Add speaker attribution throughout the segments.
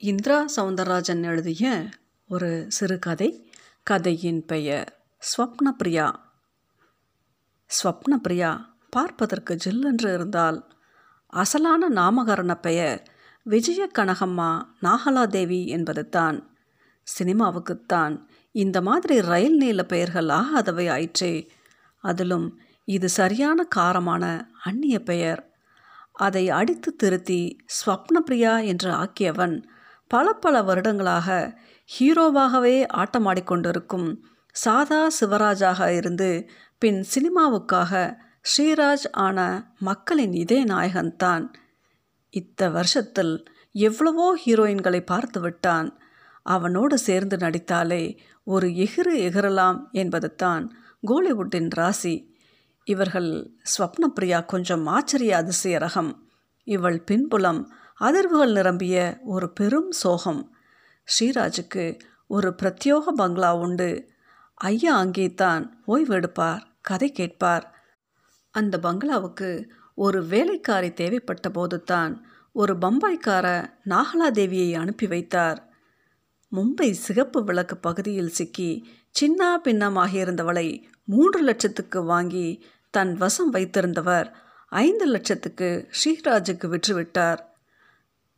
Speaker 1: இந்திரா சவுந்தரராஜன் எழுதிய ஒரு சிறுகதை கதையின் பெயர் ஸ்வப்னப்ரியா ஸ்வப்னப்ரியா பார்ப்பதற்கு ஜில்லென்று இருந்தால் அசலான நாமகரண பெயர் விஜய கனகம்மா நாகலாதேவி என்பது தான் சினிமாவுக்குத்தான் இந்த மாதிரி ரயில் நீள பெயர்கள் ஆகாதவை ஆயிற்றே. அதிலும் இது சரியான காரமான அந்நிய பெயர். அதை அடித்து திருத்தி ஸ்வப்னப்ரியா என்று ஆக்கியவன் பல பல வருடங்களாக ஹீரோவாகவே ஆட்டமாடிக்கொண்டிருக்கும் சாதா சிவராஜாக இருந்து பின் சினிமாவுக்காக ஸ்ரீராஜ் ஆன மக்களின் இதே நாயகன்தான் இத்த வருஷத்தில் எவ்வளவோ ஹீரோயின்களை பார்த்து விட்டான். அவனோடு சேர்ந்து நடித்தாலே ஒரு எகிறு எகிரலாம் என்பது தான் கோலிவுட்டின் ராசி. இவர்கள் ஸ்வப்னப்பிரியா கொஞ்சம் ஆச்சரிய அதிசய ரகம். இவள் பின்புலம் அதிர்வுகள் நிரம்பிய ஒரு பெரும் சோகம். ஸ்ரீராஜுக்கு ஒரு பிரத்யோக பங்களா உண்டு. ஐயா அங்கேதான் ஓய்வெடுப்பார் கதை கேட்பார். அந்த பங்களாவுக்கு ஒரு வேலைக்காரி தேவைப்பட்ட போதுதான் ஒரு பம்பாய்க்கார நாகலாதேவியை அனுப்பி வைத்தார். மும்பை சிகப்பு விளக்கு பகுதியில் சிக்கி சின்ன பின்னமாகியிருந்தவளை மூன்று லட்சத்துக்கு வாங்கி தன் வசம் வைத்திருந்தவர் ஐந்து லட்சத்துக்கு ஸ்ரீராஜுக்கு விற்றுவிட்டார்.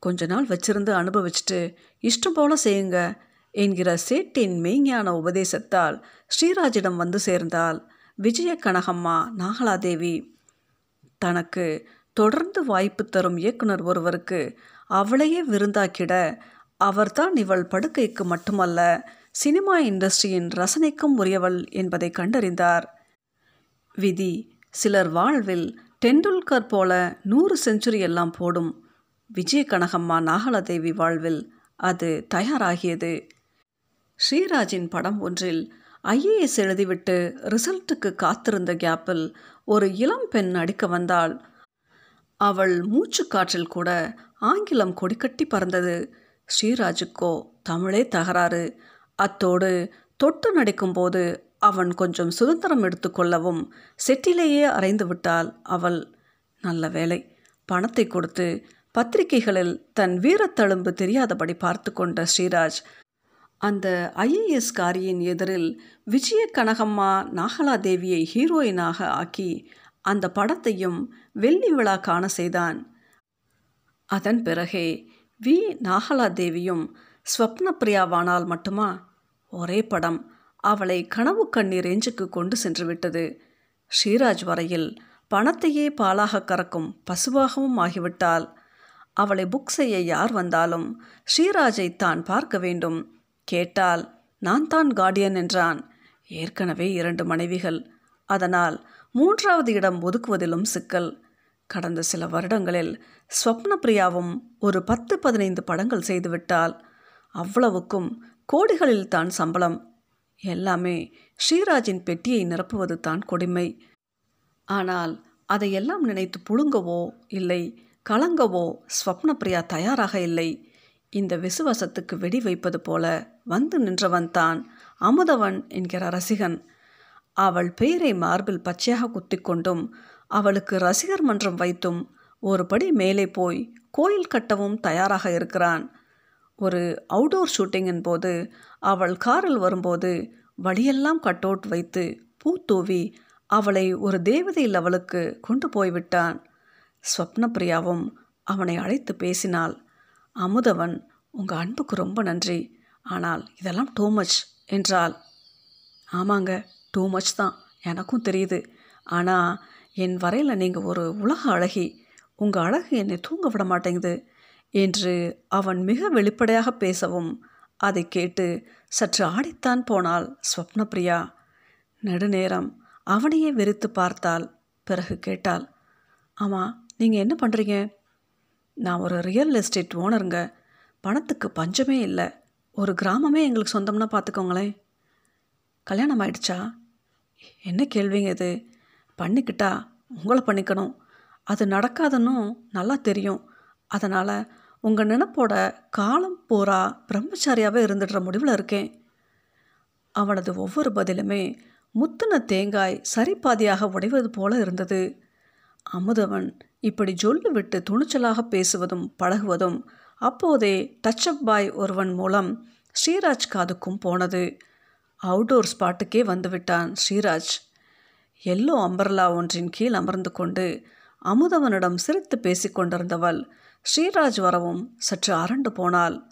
Speaker 1: கொஞ்ச நாள் வச்சிருந்து அனுபவிச்சுட்டு இஷ்டம் போல செய்யுங்க என்கிற சேட்டின் மெய்ஞான உபதேசத்தால் ஸ்ரீராஜிடம் வந்து சேர்ந்தால் விஜய கனகம்மா நாகலாதேவி. தனக்கு தொடர்ந்து வாய்ப்பு தரும் இயக்குனர் ஒருவருக்கு அவளையே விருந்தாக்கிட அவர்தான் இவள் படுக்கைக்கு மட்டுமல்ல சினிமா இண்டஸ்ட்ரியின் ரசனைக்கும் உரியவள் என்பதை கண்டறிந்தார். விதி சிலர் வாழ்வில் டெண்டுல்கர் போல நூறு செஞ்சுரி எல்லாம் போடும் விஜய கனகம்மா நாகலதேவி வாழ்வில் அது தயாராகியது. ஸ்ரீராஜின் படம் ஒன்றில் ஐஏஎஸ் எழுதிவிட்டு ரிசல்ட்டுக்கு காத்திருந்த கேப்பில் ஒரு இளம் பெண் நடிக்க வந்தாள். அவள் மூச்சு காற்றில் கூட ஆங்கிலம் கொடிக்கட்டி பறந்தது. ஸ்ரீராஜுக்கோ தமிழே தகராறு. அத்தோடு தொட்டு நடிக்கும்போது அவன் கொஞ்சம் சுதந்திரம் எடுத்துக்கொள்ளவும் செட்டிலேயே அரைந்து விட்டாள் அவள். நல்ல வேலை பணத்தை கொடுத்து பத்திரிகைகளில் தன் வீரத்தழும்பு தெரியாதபடி பார்த்து கொண்ட ஸ்ரீராஜ் அந்த ஐஏஎஸ் காரியின் எதிரில் விஜய கனகம்மா நாகலாதேவியை ஹீரோயினாக ஆக்கி அந்த படத்தையும் வெள்ளி விழா காண செய்தான். அதன் பிறகே வி. நாகலாதேவியும் ஸ்வப்னப்பிரியாவானால் மட்டுமா? ஒரே படம். அவளை கனவு கண்ணீர் ரேஞ்சுக்கு கொண்டு சென்று விட்டது. ஸ்ரீராஜ் வரையில் பணத்தையே பாலாக கறக்கும் பசுவாகவும் ஆகிவிட்டாள். அவளை புக் செய்ய யார் வந்தாலும் ஸ்ரீராஜை தான் பார்க்க வேண்டும். கேட்டால் நான் தான் கார்டியன் என்றான். ஏற்கனவே இரண்டு மனைவிகள். அதனால் மூன்றாவது இடம் ஒதுக்குவதிலும் சிக்கல். கடந்த சில வருடங்களில் ஸ்வப்னப்பிரியாவும் ஒரு பத்து பதினைந்து படங்கள் செய்துவிட்டால் அவ்வளவுக்கும் கோடிகளில் தான் சம்பளம். எல்லாமே ஸ்ரீராஜின் பெட்டியை நிரப்புவது தான் கொடுமை. ஆனால் அதையெல்லாம் நினைத்து புழுங்கவோ இல்லை கலங்கவோ ஸ்வப்னப்பிரியா தயாராக இல்லை. இந்த விசுவாசத்துக்கு வெடி வைப்பது போல வந்து நின்றவன் தான் அமுதவன் என்கிற ரசிகன். அவள் பெயரை மார்பில் பச்சையாக குத்திக்கொண்டும் அவளுக்கு ரசிகர் மன்றம் வைத்தும் ஒரு படி மேலே போய் கோயில் கட்டவும் தயாராக இருக்கிறான். ஒரு அவுடோர் ஷூட்டிங்கின் போது அவள் காரில் வரும்போது வழியெல்லாம் கட் அவுட் வைத்து பூ தூவி அவளை ஒரு தேவதை லெவலுக்கு கொண்டு போய்விட்டான். ஸ்வப்னப்பிரியாவும் அவனை அழைத்து பேசினாள். அமுதவன் உங்கள் அன்புக்கு ரொம்ப நன்றி. ஆனால் இதெல்லாம் டூ மச் என்றாள். ஆமாங்க டூ மச் தான். எனக்கும் தெரியுது. ஆனால் என் வரையில் நீங்கள் ஒரு உலக அழகி. உங்கள் அழகு என்னை தூங்க விட மாட்டேங்குது என்று அவன் மிக வெளிப்படையாக பேசவும் அதை கேட்டு சற்று ஆடித்தான் போனாள் ஸ்வப்னப்பிரியா. நெடுநேரம். அவனையே வெறித்து பார்த்தாள். பிறகு கேட்டாள். ஆமாம் நீங்கள் என்ன பண்ணுறீங்க நான் ஒரு ரியல் எஸ்டேட் ஓனருங்க பணத்துக்கு பஞ்சமே இல்லை. ஒரு கிராமமே எங்களுக்கு சொந்தம்னா பார்த்துக்கோங்களேன் கல்யாணம் ஆயிடுச்சா? என்ன கேள்விங்க இது? பண்ணிக்கிட்டா உங்களை பண்ணிக்கணும். அது நடக்காதுன்னும் நல்லா தெரியும். அதனால் உங்கள் நினப்போட காலம் பூரா பிரம்மச்சாரியாகவே இருந்துடுற முடிவில் இருக்கேன். அவனது ஒவ்வொரு பதிலுமே முத்துன தேங்காய் சரிபாதியாக உடைவது போல இருந்தது. அமுதவன் இப்படி சொல்லிவிட்டு துணிச்சலாக பேசுவதும் பழகுவதும் அப்போதே டச்சப் பாய் ஒருவன் மூலம் ஸ்ரீராஜ் காதுக்கும் போனது. அவுடோர் ஸ்பாட்டுக்கே வந்துவிட்டான் ஸ்ரீராஜ். எல்லோ அம்பர்லா ஒன்றின் கீழ் அமர்ந்து கொண்டு அமுதவனிடம் சிரித்து பேசிக்கொண்டிருந்தவள் ஸ்ரீராஜ் வரவும் சற்று அரண்டு போனாள்.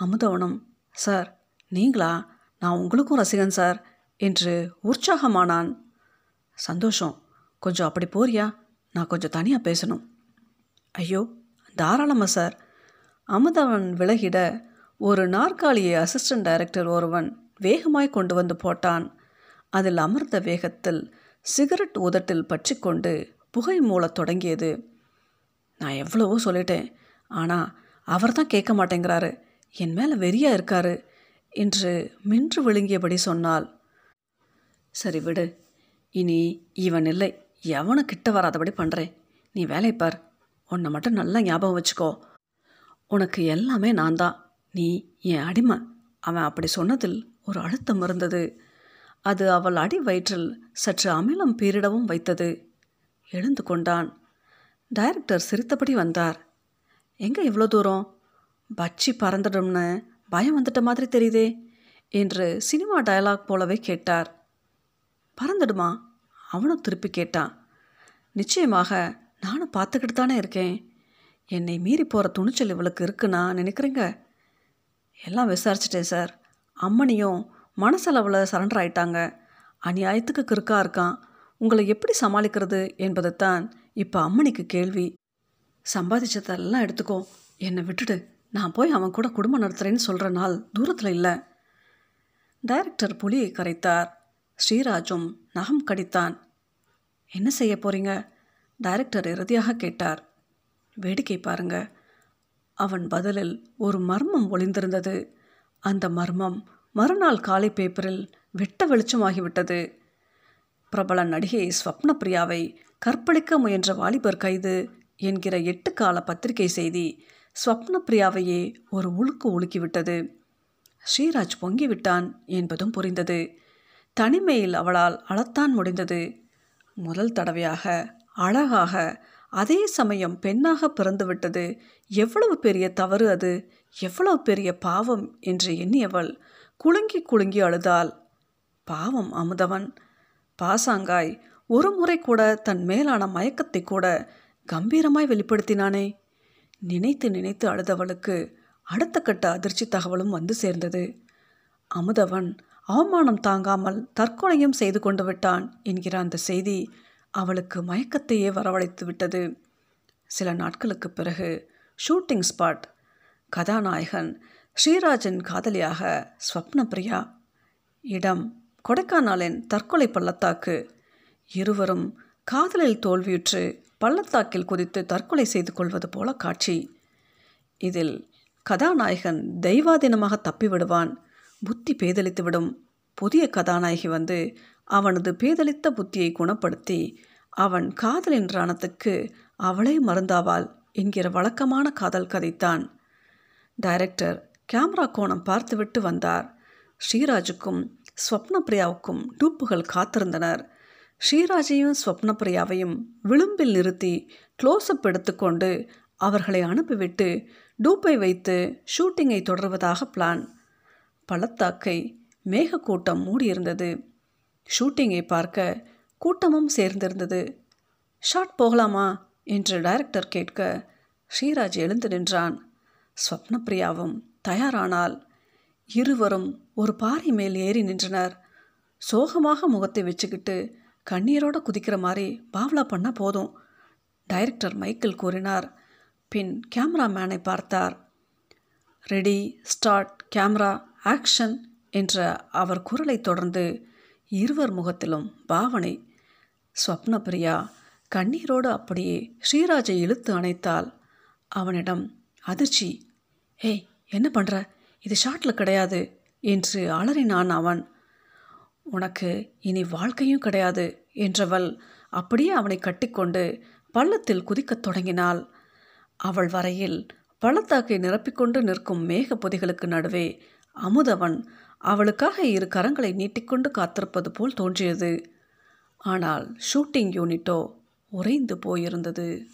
Speaker 1: அமுதவனும் சார் நீங்களா? நான் உங்களுக்கும் ரசிகன் சார் என்று உற்சாகமானான். சந்தோஷம். கொஞ்சம் அப்படி போறியா? நான் கொஞ்சம் தனியாக பேசணும். ஐயோ தாராளமாக சார். அமுதவன் விலகிட ஒரு நாற்காலியை அசிஸ்டன்ட் டைரக்டர் ஒருவன் வேகமாய் கொண்டு வந்து போட்டான். அதில் அமர்ந்த வேகத்தில் சிகரெட் உதட்டில் பற்றி கொண்டு புகை மூளத் தொடங்கியது. நான் எவ்வளவோ சொல்லிட்டேன் ஆனால் அவர் தான் கேட்க மாட்டேங்கிறாரு. என் மேலே வெறியாக இருக்காரு என்று மின்று விழுங்கியபடி சொன்னாள். சரி விடு இனி இவன் இல்லை. எவனும் கிட்ட வராதபடி பண்ணுறேன் நீ வேலை பார். உன்னை மட்டும் நல்லா ஞாபகம் வச்சுக்கோ. உனக்கு எல்லாமே நான் தான் நீ என் அடிமை. அவன் அப்படி சொன்னதில் ஒரு அழுத்தம் இருந்தது. அது அவள் அடி வயிற்றில் சற்று அமிலம் பீரிடவும் வைத்தது. எழுந்து கொண்டான். டைரக்டர் சிரித்தபடி வந்தார். எங்கே இவ்வளோ தூரம்? பச்சி பறந்துடும்னு பயம் வந்துட்ட மாதிரி தெரியுதே என்று சினிமா டயலாக் போலவே கேட்டார். பறந்துடுமா? அவனும் திருப்பி கேட்டான் நிச்சயமாக நானும் பார்த்துக்கிட்டு தானே இருக்கேன். என்னை மீறி போகிற துணிச்சல் இவளுக்கு இருக்குன்னா நினைக்கிறீங்க? எல்லாம் விசாரிச்சிட்டேன் சார். அம்மனியும் மனசளவில் சரண்டர் ஆயிட்டாங்க. அநியாயத்துக்கு கிறுக்கா இருக்கான். உங்களை எப்படி சமாளிக்கிறது என்பது தான் இப்போ அம்மனிக்கு கேள்வி. சம்பாதிச்சதெல்லாம் எடுத்துக்கோ. என்னை விட்டுடு. நான் போய் அவன் கூட குடும்பம் நடத்துகிறேன்னு சொல்கிற நாள் தூரத்தில் இல்லை. டைரக்டர் புலியை கரைத்தார். ஸ்ரீராஜும் நகம் கடித்தான். என்ன செய்ய போறீங்க? டைரக்டர் இறுதியாக கேட்டார். வேடிக்கை பாருங்க. அவன் பதிலில் ஒரு மர்மம் ஒளிந்திருந்தது. அந்த மர்மம் மறுநாள் காலை பேப்பரில் வெட்ட வெளிச்சமாகிவிட்டது. பிரபல நடிகை ஸ்வப்னப்பிரியாவை கற்பழிக்க முயன்ற வாலிபர் கைது என்கிற எட்டு கால பத்திரிகை செய்தி ஸ்வப்னப்பிரியாவையே ஒரு உழுக்கு உழுக்கிவிட்டது ஸ்ரீராஜ் பொங்கிவிட்டான் என்பதும் புரிந்தது. தனிமையில் அவளால் அழத்தான் முடிந்தது. முதல் தடவையாக அழகாக அதே சமயம் பெண்ணாக பிறந்துவிட்டது எவ்வளவு பெரிய தவறு அது. எவ்வளவு பெரிய பாவம் என்று எண்ணியவள் குலுங்கி குலுங்கி அழுதாள். பாவம் அமுதவன். பாசாங்காய் ஒரு முறை கூட தன் மேலான மயக்கத்தை கூட கம்பீரமாய் வெளிப்படுத்தினானே. நினைத்து நினைத்து அழுதவளுக்கு அடுத்த கட்ட அதிர்ச்சி தகவலும் வந்து சேர்ந்தது. அமுதவன் அவமானம் தாங்காமல் தற்கொலையும் செய்து கொண்டு விட்டான் என்கிற அந்த செய்தி அவளுக்கு மயக்கத்தையே வரவழைத்து விட்டது. சில நாட்களுக்கு பிறகு ஷூட்டிங் ஸ்பாட் கதாநாயகன் ஸ்ரீராஜன் காதலியாக ஸ்வப்னபிரியா இடம் கொடைக்கானலின் தற்கொலை பள்ளத்தாக்கு இருவரும் காதலில் தோல்வியுற்று பள்ளத்தாக்கில் குதித்து தற்கொலை செய்து கொள்வது போல காட்சி. இதில் கதாநாயகன் தெய்வாதீனமாக தப்பிவிடுவான். புத்தி பேதலித்துவிடும் புதிய கதாநாயகி வந்து அவனது பேதலித்த புத்தியை குணப்படுத்தி அவன் காதலின் ராணத்துக்கு அவளே மருந்தாவாள் என்கிற வழக்கமான காதல் கதைத்தான். டைரக்டர் கேமரா கோணம் பார்த்துவிட்டு வந்தார். ஸ்ரீராஜுக்கும் ஸ்வப்னப்பிரியாவுக்கும் டூப்புகள் காத்திருந்தனர். ஸ்ரீராஜையும் ஸ்வப்னப்பிரியாவையும் விளிம்பில் நிறுத்தி க்ளோஸ்அப் எடுத்துக்கொண்டு அவர்களை அனுப்பிவிட்டு டூப்பை வைத்து ஷூட்டிங்கை தொடர்வதாக பிளான் பள்ளத்தாக்கை மேகக்கூட்டம் மூடியிருந்தது. ஷூட்டிங்கை பார்க்க கூட்டமும் சேர்ந்திருந்தது. ஷாட் போகலாமா? என்று டைரக்டர் கேட்க ஸ்ரீராஜ் எழுந்து நின்றான். ஸ்வப்னப்பிரியாவும் தயாரானால் இருவரும் ஒரு பாறை மேல் ஏறி நின்றனர். சோகமாக முகத்தை வச்சுக்கிட்டு கண்ணீரோடு குதிக்கிற மாதிரி பாவ்லா பண்ணால் போதும் டைரக்டர் மைக்கேல் கூறினார். பின் கேமராமேனை பார்த்தார். ரெடி ஸ்டார்ட் கேமரா ஆக்ஷன் என்ற அவர் குரலை தொடர்ந்து இருவர் முகத்திலும் பாவனை ஸ்வப்னபிரியா கண்ணீரோடு அப்படியே ஸ்ரீராஜை இழுத்து அணைத்தாள். அவனிடம் அதிர்ச்சி ஏய் என்ன பண்ணுற இது ஷாட்டில் கிடையாது என்று அலறினான் அவன். உனக்கு இனி வாழ்க்கையும் கிடையாது என்றவள் அப்படியே அவனை கட்டிக்கொண்டு பள்ளத்தில் குதிக்கத் தொடங்கினாள். அவள் வரையில் பள்ளத்தாக்கை நிரப்பிக்கொண்டு நிற்கும் மேக பொதிகளுக்கு நடுவே அமுதவன் அவளுக்காக இரு கரங்களை நீட்டிக்கொண்டு காத்திருப்பது போல் தோன்றியது. ஆனால் ஷூட்டிங் யூனிட்டோ உறைந்து போயிருந்தது.